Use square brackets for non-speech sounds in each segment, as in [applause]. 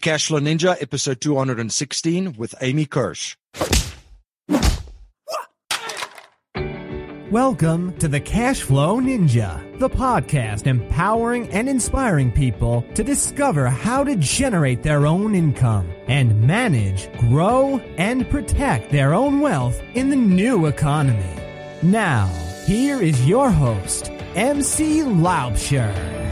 Cashflow Ninja, episode 216 with Amy Kirsch. Welcome to the Cashflow Ninja, the podcast empowering and inspiring people to discover how to generate their own income and manage, grow, and protect their own wealth in the new economy. Now, here is your host, MC Laubscher.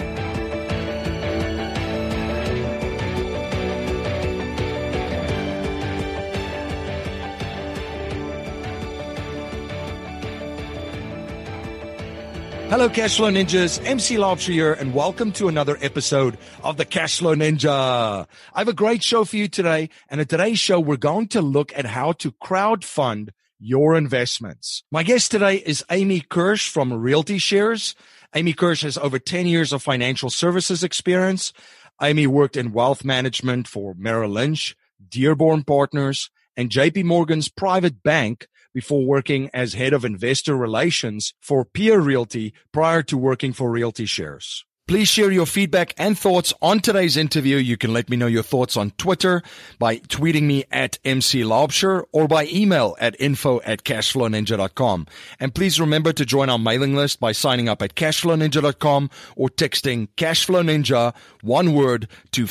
Hello, Cashflow Ninjas. MC Laubscher here, and welcome to another episode of the Cashflow Ninja. I have a great show for you today, and in today's show, we're going to look at how to crowd fund your investments. My guest today is Amy Kirsch from Realty Shares. Amy Kirsch has over 10 years of financial services experience. Amy worked in wealth management for Merrill Lynch, Dearborn Partners, and JP Morgan's private bank before working as head of investor relations for PeerRealty prior to working for Realty Shares. Please share your feedback and thoughts on today's interview. You can let me know your thoughts on Twitter by tweeting me at MC Laubscher or by email at info at cashflowninja.com. And please remember to join our mailing list by signing up at cashflowninja.com or texting Cashflow Ninja, one word, to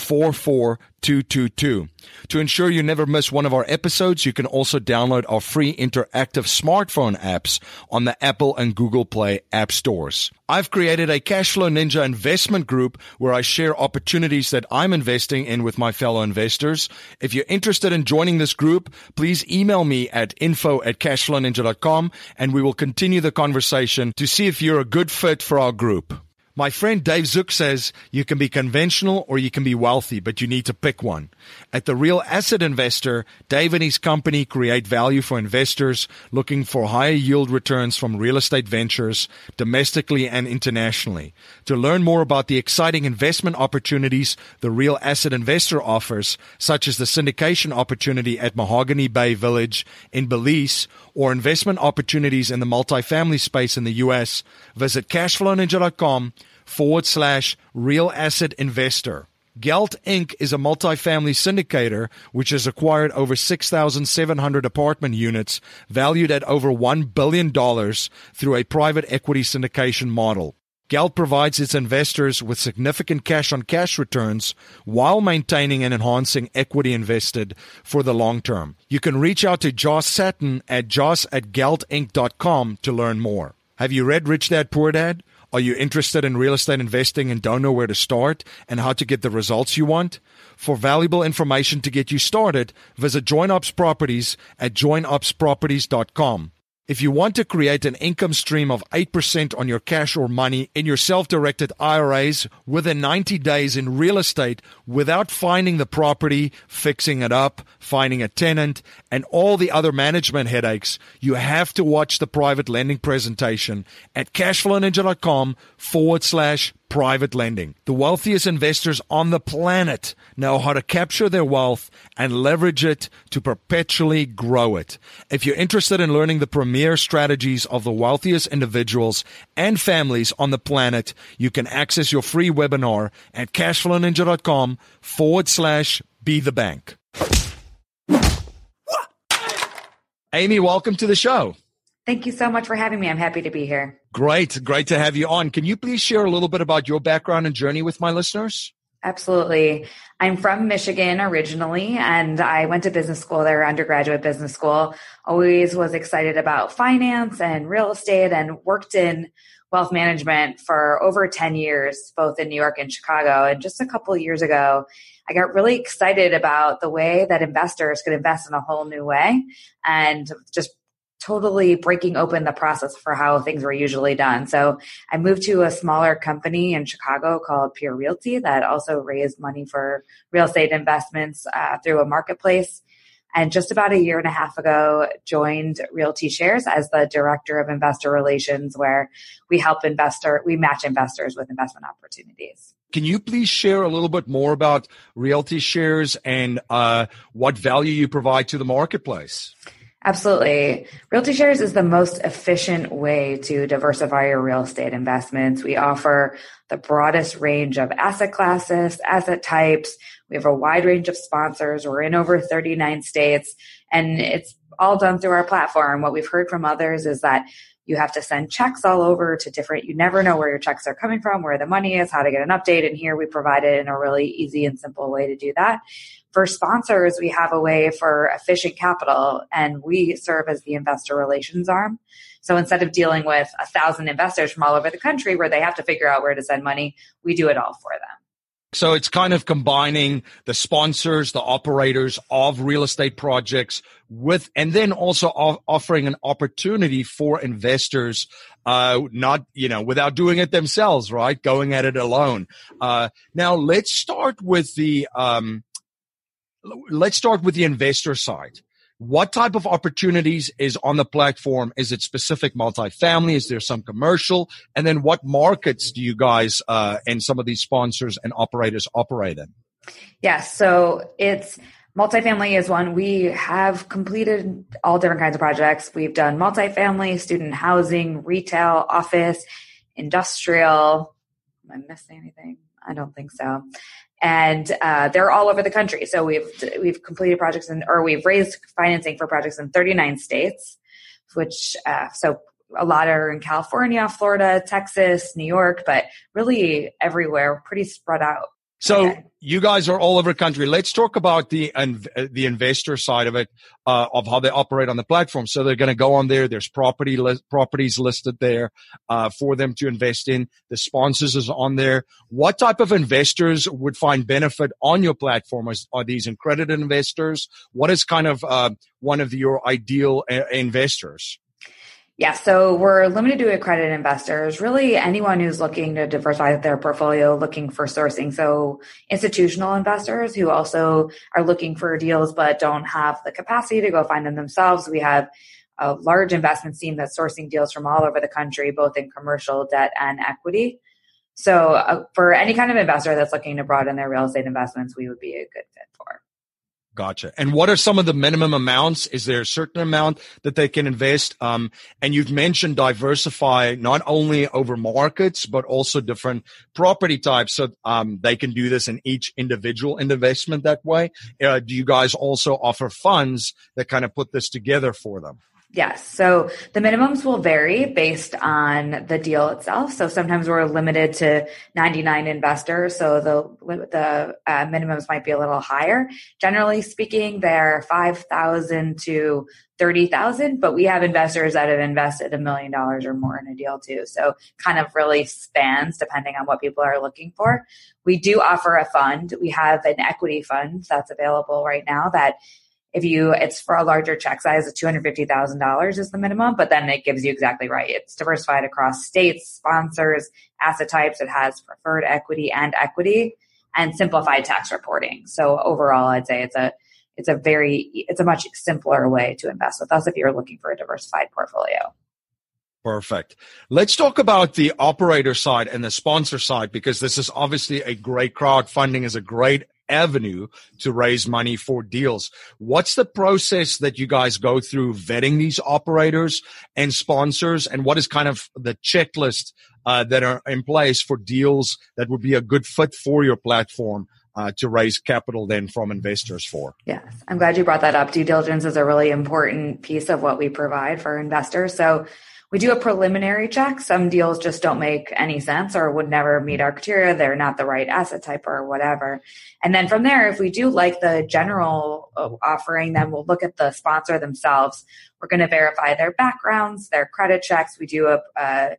44222. To ensure you never miss one of our episodes, you can also download our free interactive smartphone apps on the Apple and Google Play app stores. I've created a Cashflow Ninja investment group where I share opportunities that I'm investing in with my fellow investors. If you're interested in joining this group, please email me at info at cashflowninja.com and we will continue the conversation to see if you're a good fit for our group. My friend Dave Zook says you can be conventional or you can be wealthy, but you need to pick one. At the Real Asset Investor, Dave and his company create value for investors looking for higher yield returns from real estate ventures domestically and internationally. To learn more about the exciting investment opportunities the Real Asset Investor offers, such as the syndication opportunity at Mahogany Bay Village in Belize or investment opportunities in the multifamily space in the U.S., visit cashflowninja.com forward slash real asset investor. Gelt Inc. is a multifamily syndicator which has acquired over 6,700 apartment units valued at over $1 billion through a private equity syndication model. Gelt provides its investors with significant cash on cash returns while maintaining and enhancing equity invested for the long term. You can reach out to Josh Satin at josh at to learn more. Have you read Rich Dad Poor Dad? Are you interested in real estate investing and don't know where to start and how to get the results you want? For valuable information to get you started, visit JoinUps Properties at joinupsproperties.com. If you want to create an income stream of 8% on your cash or money in your self directed IRAs within 90 days in real estate without finding the property, fixing it up, finding a tenant, and all the other management headaches, you have to watch the private lending presentation at cashflowninja.com forward slash private lending. The wealthiest investors on the planet know how to capture their wealth and leverage it to perpetually grow it. If you're interested in learning the premier strategies of the wealthiest individuals and families on the planet, you can access your free webinar at cashflowninja.com forward slash be the bank. Amy, welcome to the show. Thank you so much for having me. I'm happy to be here. Great. Great to have you on. Can you please share a little bit about your background and journey with my listeners? Absolutely. I'm from Michigan originally, and I went to business school there, undergraduate business school. Always was excited about finance and real estate and worked in wealth management for over 10 years, both in New York and Chicago. And just a couple of years ago, I got really excited about the way that investors could invest in a whole new way and just totally breaking open the process for how things were usually done. So I moved to a smaller company in Chicago called PeerRealty that also raised money for real estate investments uh, through a marketplace. And just about a year and a half ago, joined Realty Shares as the director of investor relations, where we help investor, we match investors with investment opportunities. Can you please share a little bit more about Realty Shares and uh, what value you provide to the marketplace? Absolutely. Realty Shares is the most efficient way to diversify your real estate investments. We offer the broadest range of asset classes, asset types. We have a wide range of sponsors. We're in over 39 states and it's all done through our platform. What we've heard from others is that you have to send checks all over to different, you never know where your checks are coming from, where the money is, how to get an update. And here we provide it in a really easy and simple way to do that. For sponsors, we have a way for efficient capital and we serve as the investor relations arm. So instead of dealing with a thousand investors from all over the country where they have to figure out where to send money, we do it all for them. So it's kind of combining the sponsors, the operators of real estate projects with, and then also offering an opportunity for investors, uh, not, you know, without doing it themselves, right? Going at it alone. Uh, now let's start with the, um, let's start with the investor side what type of opportunities is on the platform? Is it specific multifamily? Is there some commercial? And then what markets do you guys uh, and some of these sponsors and operators operate in? Yes, so it's multifamily is one. We have completed all different kinds of projects. We've done multifamily, student housing, retail, office, industrial. Am I missing anything? I don't think so and uh, they're all over the country. So we've we've completed projects in, or we've raised financing for projects in 39 states, which uh, so a lot are in California, Florida, Texas, New York, but really everywhere, pretty spread out. So okay. you guys are all over the country. Let's talk about the and the investor side of it, uh, of how they operate on the platform. So they're going to go on there. There's property li- properties listed there uh, for them to invest in. The sponsors is on there. What type of investors would find benefit on your platform? Are, are these accredited investors? What is kind of uh, one of your ideal uh, investors? Yeah, so we're limited to accredited investors, really anyone who's looking to diversify their portfolio, looking for sourcing. So institutional investors who also are looking for deals but don't have the capacity to go find them themselves. We have a large investment team that's sourcing deals from all over the country, both in commercial, debt, and equity. So uh, for any kind of investor that's looking to broaden their real estate investments, we would be a good fit for. Gotcha. And what are some of the minimum amounts? Is there a certain amount that they can invest? Um, and you've mentioned diversify not only over markets, but also different property types. So, um, they can do this in each individual investment that way. Uh, do you guys also offer funds that kind of put this together for them? Yes. So the minimums will vary based on the deal itself. So sometimes we're limited to 99 investors. So the, the uh, minimums might be a little higher. Generally speaking, they're 5,000 to 30,000, but we have investors that have invested a million dollars or more in a deal too. So kind of really spans depending on what people are looking for. We do offer a fund. We have an equity fund that's available right now that if you it's for a larger check size of $250,000 is the minimum, but then it gives you exactly right. It's diversified across states, sponsors, asset types. It has preferred equity and equity and simplified tax reporting. So overall, I'd say it's a it's a very it's a much simpler way to invest with us if you're looking for a diversified portfolio. Perfect. Let's talk about the operator side and the sponsor side because this is obviously a great crowdfunding is a great avenue to raise money for deals. What's the process that you guys go through vetting these operators and sponsors? And what is kind of the checklist uh, that are in place for deals that would be a good fit for your platform? Uh, to raise capital then from investors for. Yes, I'm glad you brought that up. Due diligence is a really important piece of what we provide for investors. So we do a preliminary check. Some deals just don't make any sense or would never meet our criteria. They're not the right asset type or whatever. And then from there, if we do like the general uh, offering, then we'll look at the sponsor themselves. We're going to verify their backgrounds, their credit checks. We do a, a,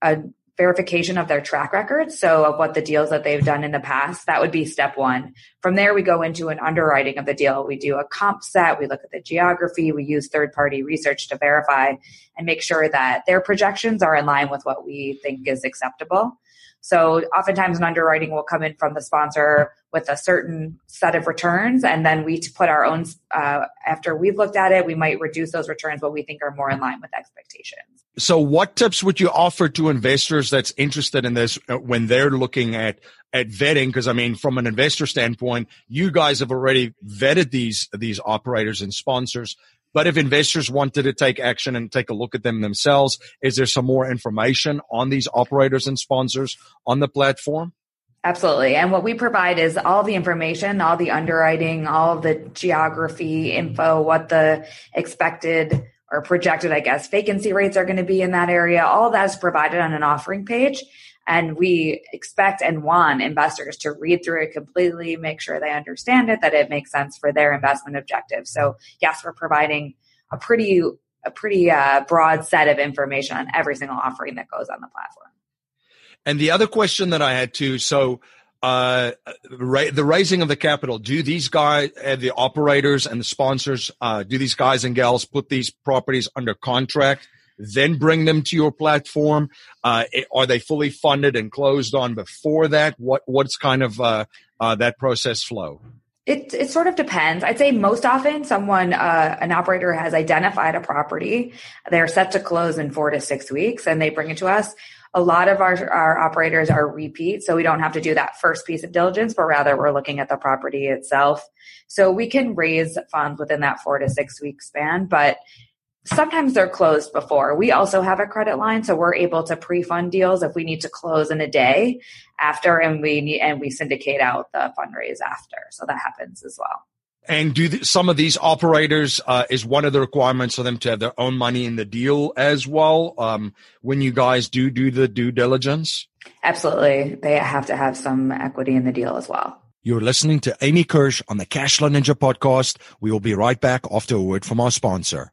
a verification of their track record. So of what the deals that they've done in the past, that would be step one. From there, we go into an underwriting of the deal. We do a comp set. We look at the geography. We use third party research to verify and make sure that their projections are in line with what we think is acceptable. So oftentimes an underwriting will come in from the sponsor with a certain set of returns, and then we put our own. Uh, after we've looked at it, we might reduce those returns, what we think are more in line with expectations. So, what tips would you offer to investors that's interested in this uh, when they're looking at at vetting? Because I mean, from an investor standpoint, you guys have already vetted these these operators and sponsors But if investors wanted to take action and take a look at them themselves, is there some more information on these operators and sponsors on the platform? Absolutely. And what we provide is all the information, all the underwriting, all the geography info, what the expected or projected, I guess, vacancy rates are going to be in that area. All that is provided on an offering page. And we expect and want investors to read through it completely, make sure they understand it, that it makes sense for their investment objective. So yes, we're providing a pretty, a pretty uh, broad set of information on every single offering that goes on the platform. And the other question that I had too, so uh, ra- the raising of the capital, do these guys, uh, the operators and the sponsors, uh, do these guys and gals put these properties under contract, then bring them to your platform? Uh, are they fully funded and closed on before that? What what's kind of uh, uh, that process flow? It, it sort of depends. I'd say most often someone, uh, an operator has identified a property. They're set to close in four to six weeks and they bring it to us a lot of our, our operators are repeat, so we don't have to do that first piece of diligence, but rather we're looking at the property itself. So we can raise funds within that four to six week span, but sometimes they're closed before. We also have a credit line, so we're able to pre-fund deals if we need to close in a day after, and we need, and we syndicate out the fundraise after. So that happens as well. And do the, some of these operators uh, is one of the requirements for them to have their own money in the deal as well? Um, when you guys do do the due diligence, absolutely, they have to have some equity in the deal as well. You're listening to Amy Kirsch on the Cashflow Ninja podcast. We will be right back after a word from our sponsor.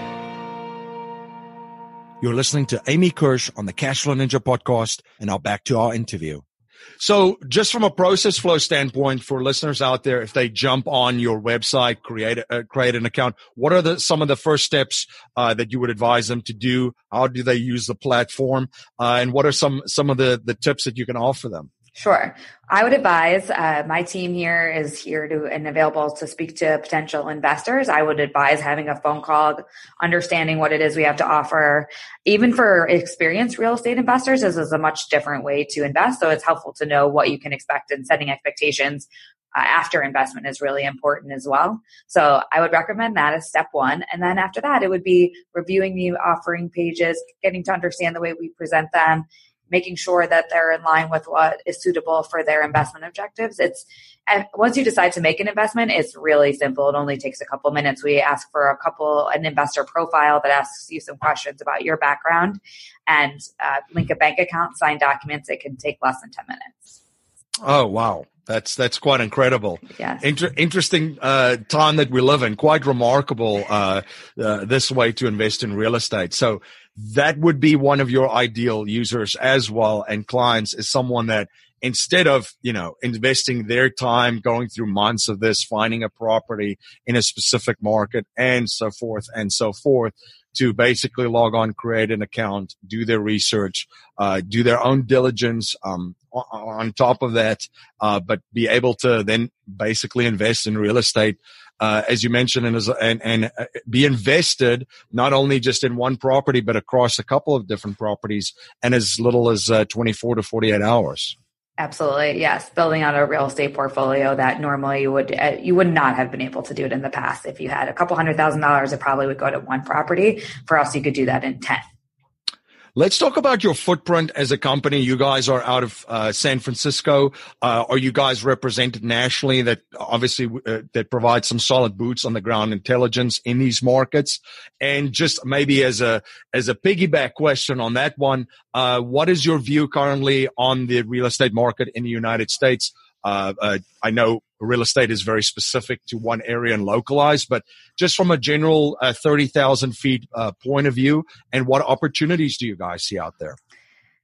You're listening to Amy Kirsch on the Cashflow Ninja podcast. And now back to our interview. So just from a process flow standpoint for listeners out there, if they jump on your website, create, uh, create an account, what are the, some of the first steps, uh, that you would advise them to do? How do they use the platform? Uh, and what are some, some of the, the tips that you can offer them? Sure. I would advise uh, my team here is here to and available to speak to potential investors. I would advise having a phone call, understanding what it is we have to offer. Even for experienced real estate investors, this is a much different way to invest. So it's helpful to know what you can expect and setting expectations uh, after investment is really important as well. So I would recommend that as step one. And then after that, it would be reviewing the offering pages, getting to understand the way we present them making sure that they're in line with what is suitable for their investment objectives. It's and once you decide to make an investment, it's really simple. It only takes a couple minutes. We ask for a couple an investor profile that asks you some questions about your background, and uh, link a bank account, sign documents. It can take less than ten minutes. Oh wow, that's that's quite incredible. Yes. Inter- interesting uh, time that we live in. Quite remarkable. Uh, uh, this way to invest in real estate. So that would be one of your ideal users as well and clients is someone that instead of you know investing their time going through months of this finding a property in a specific market and so forth and so forth to basically log on create an account do their research uh, do their own diligence um, on top of that uh, but be able to then basically invest in real estate uh, as you mentioned, and, and, and uh, be invested not only just in one property, but across a couple of different properties and as little as uh, 24 to 48 hours. Absolutely, yes. Building out a real estate portfolio that normally you would uh, you would not have been able to do it in the past. If you had a couple hundred thousand dollars, it probably would go to one property. For us, you could do that in ten. Let's talk about your footprint as a company. You guys are out of uh, San Francisco. Uh, are you guys represented nationally? That obviously uh, that provides some solid boots on the ground intelligence in these markets. And just maybe as a as a piggyback question on that one, uh, what is your view currently on the real estate market in the United States? Uh, uh, I know real estate is very specific to one area and localized, but just from a general uh, 30,000 feet uh, point of view, and what opportunities do you guys see out there?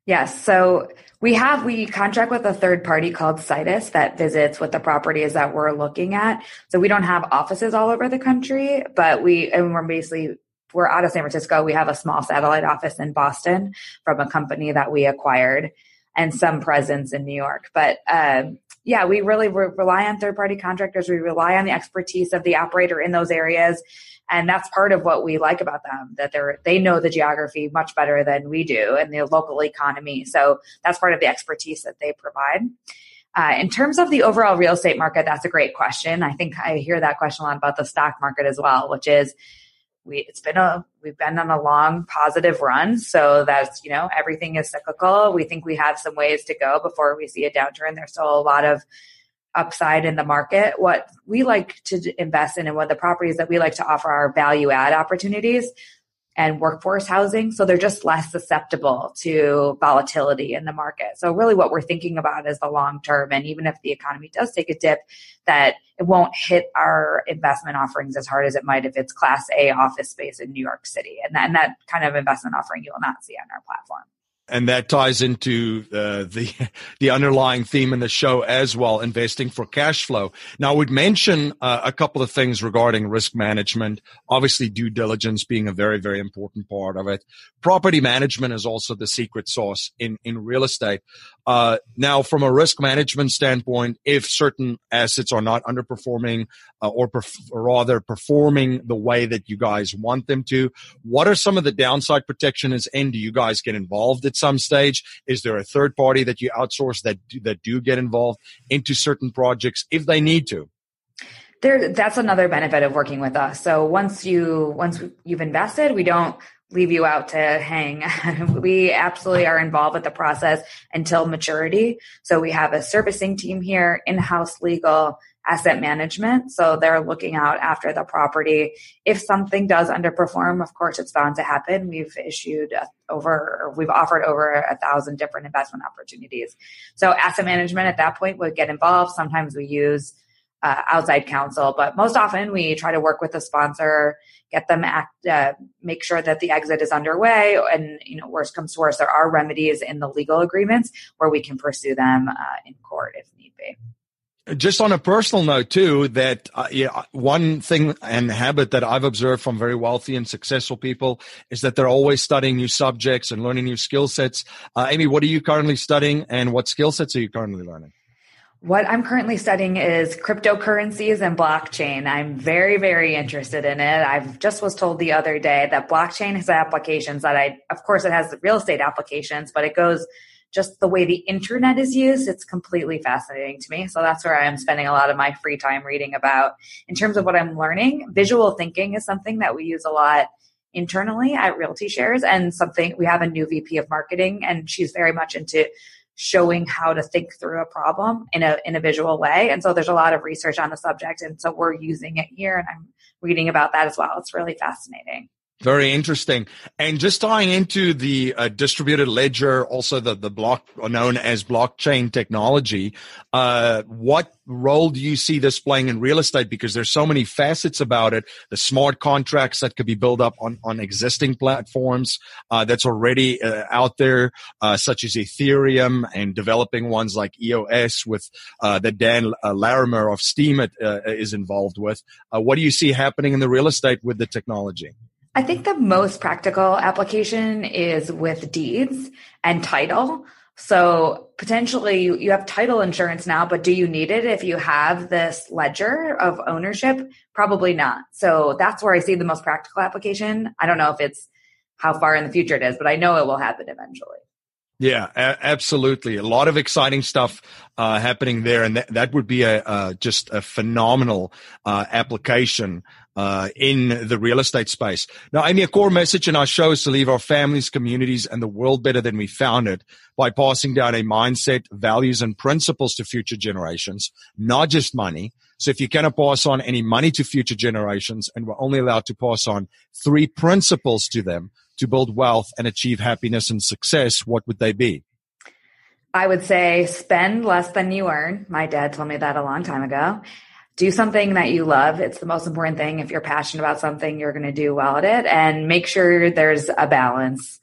Yes. So we have, we contract with a third party called Situs that visits with the properties that we're looking at. So we don't have offices all over the country, but we, and we're basically, we're out of San Francisco. We have a small satellite office in Boston from a company that we acquired and some presence in New York. But, um, yeah, we really re- rely on third party contractors. We rely on the expertise of the operator in those areas. And that's part of what we like about them that they're they know the geography much better than we do and the local economy. So that's part of the expertise that they provide. Uh, in terms of the overall real estate market that's a great question. I think i hear that question a lot about the stock market as well which is we it's been a we've been on a long positive run. So that's you know everything is cyclical. We think we have some ways to go before we see a downturn. There's still a lot of upside in the market. What we like to invest in and what the properties that we like to offer are value add opportunities and workforce housing. So they're just less susceptible to volatility in the market. So really what we're thinking about is the long term. And even if the economy does take a dip, that it won't hit our investment offerings as hard as it might if it's class A office space in New York City. And that, and that kind of investment offering you will not see on our platform and that ties into uh, the [laughs] the underlying theme in the show as well investing for cash flow. Now we'd mention uh, a couple of things regarding risk management. Obviously due diligence being a very very important part of it. Property management is also the secret sauce in in real estate. Uh, now from a risk management standpoint if certain assets are not underperforming uh, or, perf- rather performing the way that you guys want them to what are some of the downside protections and do you guys get involved at some stage? Is there a third party that you outsource that do, that do get involved into certain projects if they need to? There, that's another benefit of working with us. So once you once you've invested, we don't leave you out to hang. [laughs] we absolutely are involved with the process until maturity. So we have a servicing team here, in-house legal, asset management. So they're looking out after the property. If something does underperform, of course, it's bound to happen. We've issued over, we've offered over a thousand different investment opportunities. So asset management at that point would get involved. Sometimes we use uh, outside counsel, but most often we try to work with the sponsor, get them act, uh, make sure that the exit is underway, and you know, worst comes to worst, there are remedies in the legal agreements where we can pursue them uh, in court if need be just on a personal note too that uh, yeah one thing and habit that i've observed from very wealthy and successful people is that they're always studying new subjects and learning new skill sets uh, amy what are you currently studying and what skill sets are you currently learning what I'm currently studying is cryptocurrencies and blockchain. I'm very, very interested in it. I've just was told the other day that blockchain has applications that I, of course, it has real estate applications, but it goes just the way the internet is used, it's completely fascinating to me. So that's where I am spending a lot of my free time reading about. In terms of what I'm learning, visual thinking is something that we use a lot internally at Realty Shares and something we have a new VP of marketing and she's very much into showing how to think through a problem in a in a visual way. And so there's a lot of research on the subject and so we're using it here and I'm reading about that as well. It's really fascinating. Very interesting. And just tying into the uh, distributed ledger, also the, the block known as blockchain technology, uh, what role do you see this playing in real estate? Because there's so many facets about it. The smart contracts that could be built up on, on existing platforms, uh, that's already uh, out there, uh, such as Ethereum and developing ones like EOS with, uh, that Dan Larimer of Steemit, is involved with. what do you see happening in the real estate with the technology? I think the most practical application is with deeds and title. So potentially you, have title insurance now, but do you need it if you have this ledger of ownership? Probably not. So that's where I see the most practical application. I don't know if it's how far in the future it is, but I know it will happen eventually. Yeah, a- absolutely. A lot of exciting stuff uh, happening there, and that, that would be a uh, just a phenomenal uh, application uh, in the real estate space. Now, Amy, a core message in our show is to leave our families, communities, and the world better than we found it by passing down a mindset, values, and principles to future generations, not just money. So if you cannot pass on any money to future generations, and we're only allowed to pass on three principles to them to build wealth and achieve happiness and success, what would they be? I would say spend less than you earn. My dad told me that a long time ago. Do something that you love. It's the most important thing. If you're passionate about something, you're going to do well at it and make sure there's a balance.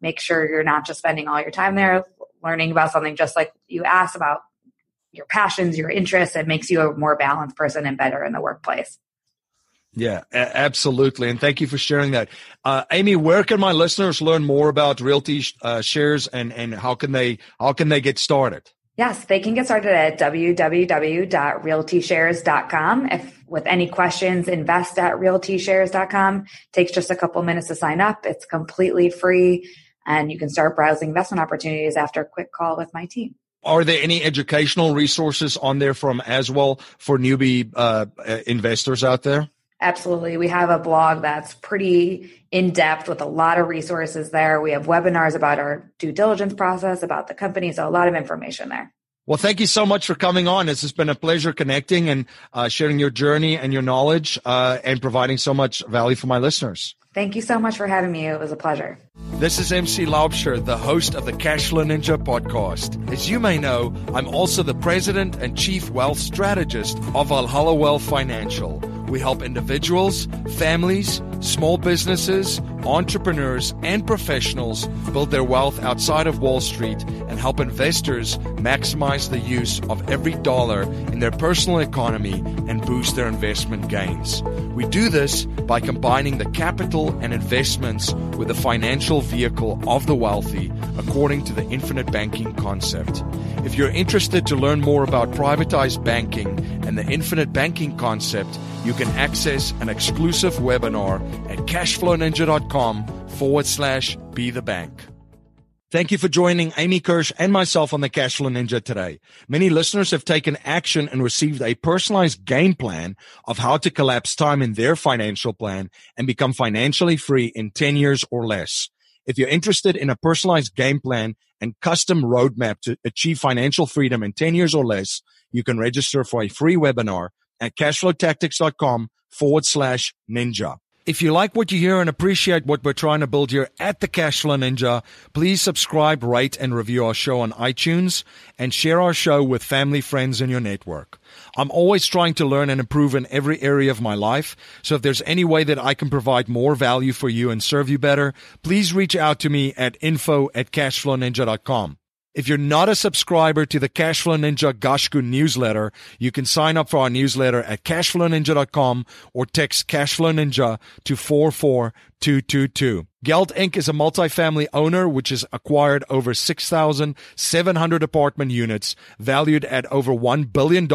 make sure you're not just spending all your time there learning about something just like you asked about your passions, your interests. It makes you a more balanced person and better in the workplace. Yeah, absolutely. And thank you for sharing that. Uh, Amy, where can my listeners learn more about realty uh, shares and, and how can they, how can they get started? Yes, they can get started at www.realtyshares.com. If with any questions, invest at realtyshares.com. Takes just a couple minutes to sign up. It's completely free and you can start browsing investment opportunities after a quick call with my team. Are there any educational resources on there from as well for newbie uh, investors out there? Absolutely. We have a blog that's pretty in depth with a lot of resources there. We have webinars about our due diligence process, about the company. So a lot of information there. Well, thank you so much for coming on. This has been a pleasure connecting and uh, sharing your journey and your knowledge uh, and providing so much value for my listeners. Thank you so much for having me. It was a pleasure. This is MC Laubscher, the host of the Cashflow Ninja podcast. As you may know, I'm also the president and chief wealth strategist of Valhalla Wealth Financial. We help individuals, families, small businesses, entrepreneurs, and professionals build their wealth outside of Wall Street and help investors maximize the use of every dollar in their personal economy and boost their investment gains. We do this by combining the capital and investments with the financial vehicle of the wealthy according to the infinite banking concept. If you're interested to learn more about privatized banking and the infinite banking concept, you can access an exclusive webinar at cashflowninja.com forward slash be the bank. Thank you for joining Amy Kirsch and myself on the Cashflow Ninja today. Many listeners have taken action and received a personalized game plan of how to collapse time in their financial plan and become financially free in 10 years or less. If you're interested in a personalized game plan and custom roadmap to achieve financial freedom in 10 years or less, you can register for a free webinar at cashflowtactics.com forward slash ninja. If you like what you hear and appreciate what we're trying to build here at the Cashflow Ninja, please subscribe, rate, and review our show on iTunes and share our show with family, friends, in your network. I'm always trying to learn and improve in every area of my life. So if there's any way that I can provide more value for you and serve you better, please reach out to me at info at cashflowninja.com. If you're not a subscriber to the Cashflow Ninja Gashku newsletter, you can sign up for our newsletter at cashflowninja.com or text Cashflow Ninja to 44222. Gelt Inc. is a multifamily owner which has acquired over 6,700 apartment units valued at over $1 billion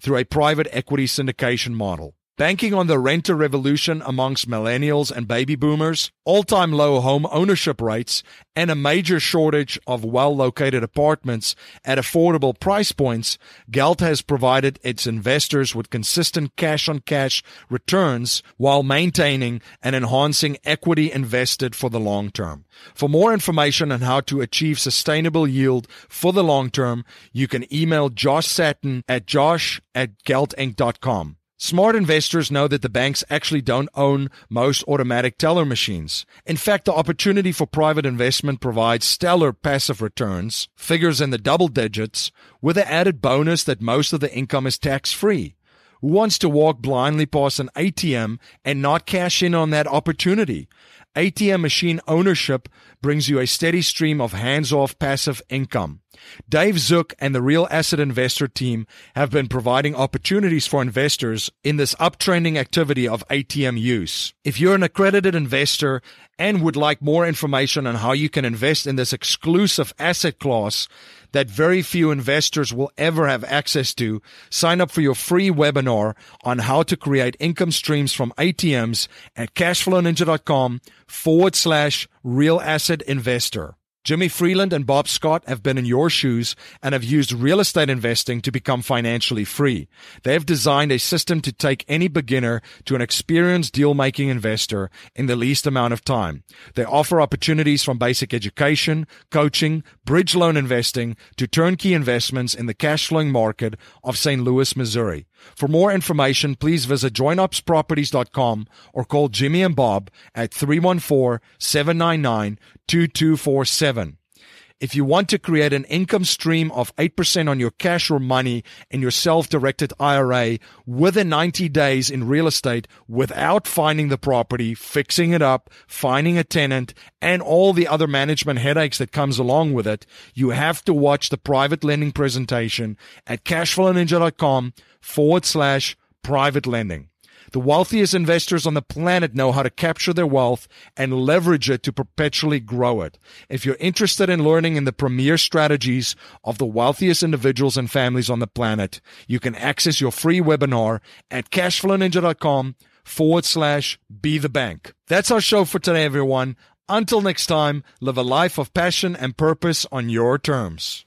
through a private equity syndication model. Banking on the renter revolution amongst millennials and baby boomers, all-time low home ownership rates, and a major shortage of well-located apartments at affordable price points, Gelt has provided its investors with consistent cash-on-cash returns while maintaining and enhancing equity invested for the long term. For more information on how to achieve sustainable yield for the long term, you can email Josh Satin at josh at geltinc.com. Smart investors know that the banks actually don't own most automatic teller machines. In fact, the opportunity for private investment provides stellar passive returns, figures in the double digits, with the added bonus that most of the income is tax free. Who wants to walk blindly past an ATM and not cash in on that opportunity? ATM machine ownership brings you a steady stream of hands-off passive income. Dave Zook and the Real Asset Investor team have been providing opportunities for investors in this uptrending activity of ATM use. If you're an accredited investor and would like more information on how you can invest in this exclusive asset class that very few investors will ever have access to, sign up for your free webinar on how to create income streams from ATMs at cashflowninja.com forward slash real asset investor. Jimmy Freeland and Bob Scott have been in your shoes and have used real estate investing to become financially free. They have designed a system to take any beginner to an experienced deal making investor in the least amount of time. They offer opportunities from basic education, coaching, bridge loan investing to turnkey investments in the cash flowing market of St. Louis, Missouri. For more information, please visit joinupsproperties.com or call Jimmy and Bob at 314 799 2247. If you want to create an income stream of 8% on your cash or money in your self-directed IRA within 90 days in real estate without finding the property, fixing it up, finding a tenant, and all the other management headaches that comes along with it, you have to watch the private lending presentation at cashflowninja.com forward slash private lending. The wealthiest investors on the planet know how to capture their wealth and leverage it to perpetually grow it. If you're interested in learning in the premier strategies of the wealthiest individuals and families on the planet, you can access your free webinar at cashflowninja.com forward slash be the bank. That's our show for today, everyone. Until next time, live a life of passion and purpose on your terms.